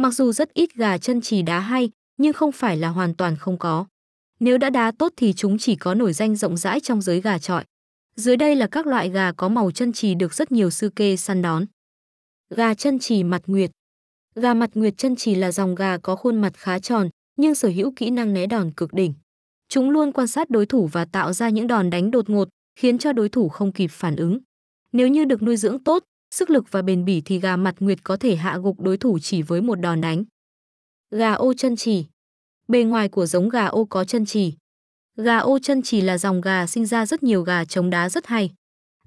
Mặc dù rất ít gà chân trì đá hay, nhưng không phải là hoàn toàn không có. Nếu đã đá tốt thì chúng chỉ có nổi danh rộng rãi trong giới gà trọi. Dưới đây là các loại gà có màu chân trì được rất nhiều sư kê săn đón. Gà chân trì mặt nguyệt Gà mặt nguyệt chân trì là dòng gà có khuôn mặt khá tròn, nhưng sở hữu kỹ năng né đòn cực đỉnh. Chúng luôn quan sát đối thủ và tạo ra những đòn đánh đột ngột, khiến cho đối thủ không kịp phản ứng. Nếu như được nuôi dưỡng tốt, sức lực và bền bỉ thì gà mặt nguyệt có thể hạ gục đối thủ chỉ với một đòn đánh. Gà ô chân trì Bề ngoài của giống gà ô có chân trì. Gà ô chân trì là dòng gà sinh ra rất nhiều gà chống đá rất hay.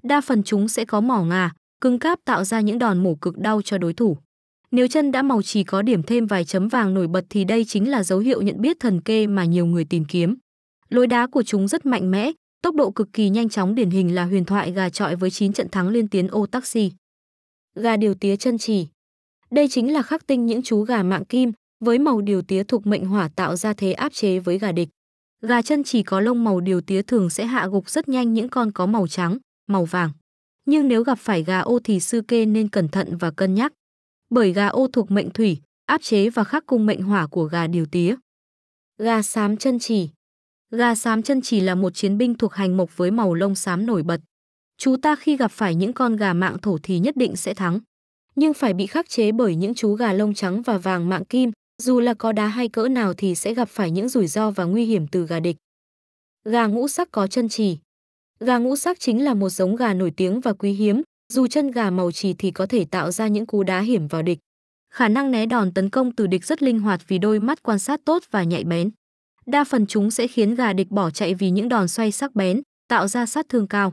Đa phần chúng sẽ có mỏ ngà, cứng cáp tạo ra những đòn mổ cực đau cho đối thủ. Nếu chân đã màu chỉ có điểm thêm vài chấm vàng nổi bật thì đây chính là dấu hiệu nhận biết thần kê mà nhiều người tìm kiếm. Lối đá của chúng rất mạnh mẽ, tốc độ cực kỳ nhanh chóng điển hình là huyền thoại gà trọi với 9 trận thắng liên tiến ô taxi. Gà điều tía chân chỉ, Đây chính là khắc tinh những chú gà mạng kim, với màu điều tía thuộc mệnh hỏa tạo ra thế áp chế với gà địch. Gà chân chỉ có lông màu điều tía thường sẽ hạ gục rất nhanh những con có màu trắng, màu vàng. Nhưng nếu gặp phải gà ô thì sư kê nên cẩn thận và cân nhắc. Bởi gà ô thuộc mệnh thủy, áp chế và khắc cung mệnh hỏa của gà điều tía. Gà xám chân chỉ Gà xám chân chỉ là một chiến binh thuộc hành mộc với màu lông xám nổi bật. Chú ta khi gặp phải những con gà mạng thổ thì nhất định sẽ thắng. Nhưng phải bị khắc chế bởi những chú gà lông trắng và vàng mạng kim, dù là có đá hay cỡ nào thì sẽ gặp phải những rủi ro và nguy hiểm từ gà địch. Gà ngũ sắc có chân trì Gà ngũ sắc chính là một giống gà nổi tiếng và quý hiếm, dù chân gà màu trì thì có thể tạo ra những cú đá hiểm vào địch. Khả năng né đòn tấn công từ địch rất linh hoạt vì đôi mắt quan sát tốt và nhạy bén. Đa phần chúng sẽ khiến gà địch bỏ chạy vì những đòn xoay sắc bén, tạo ra sát thương cao.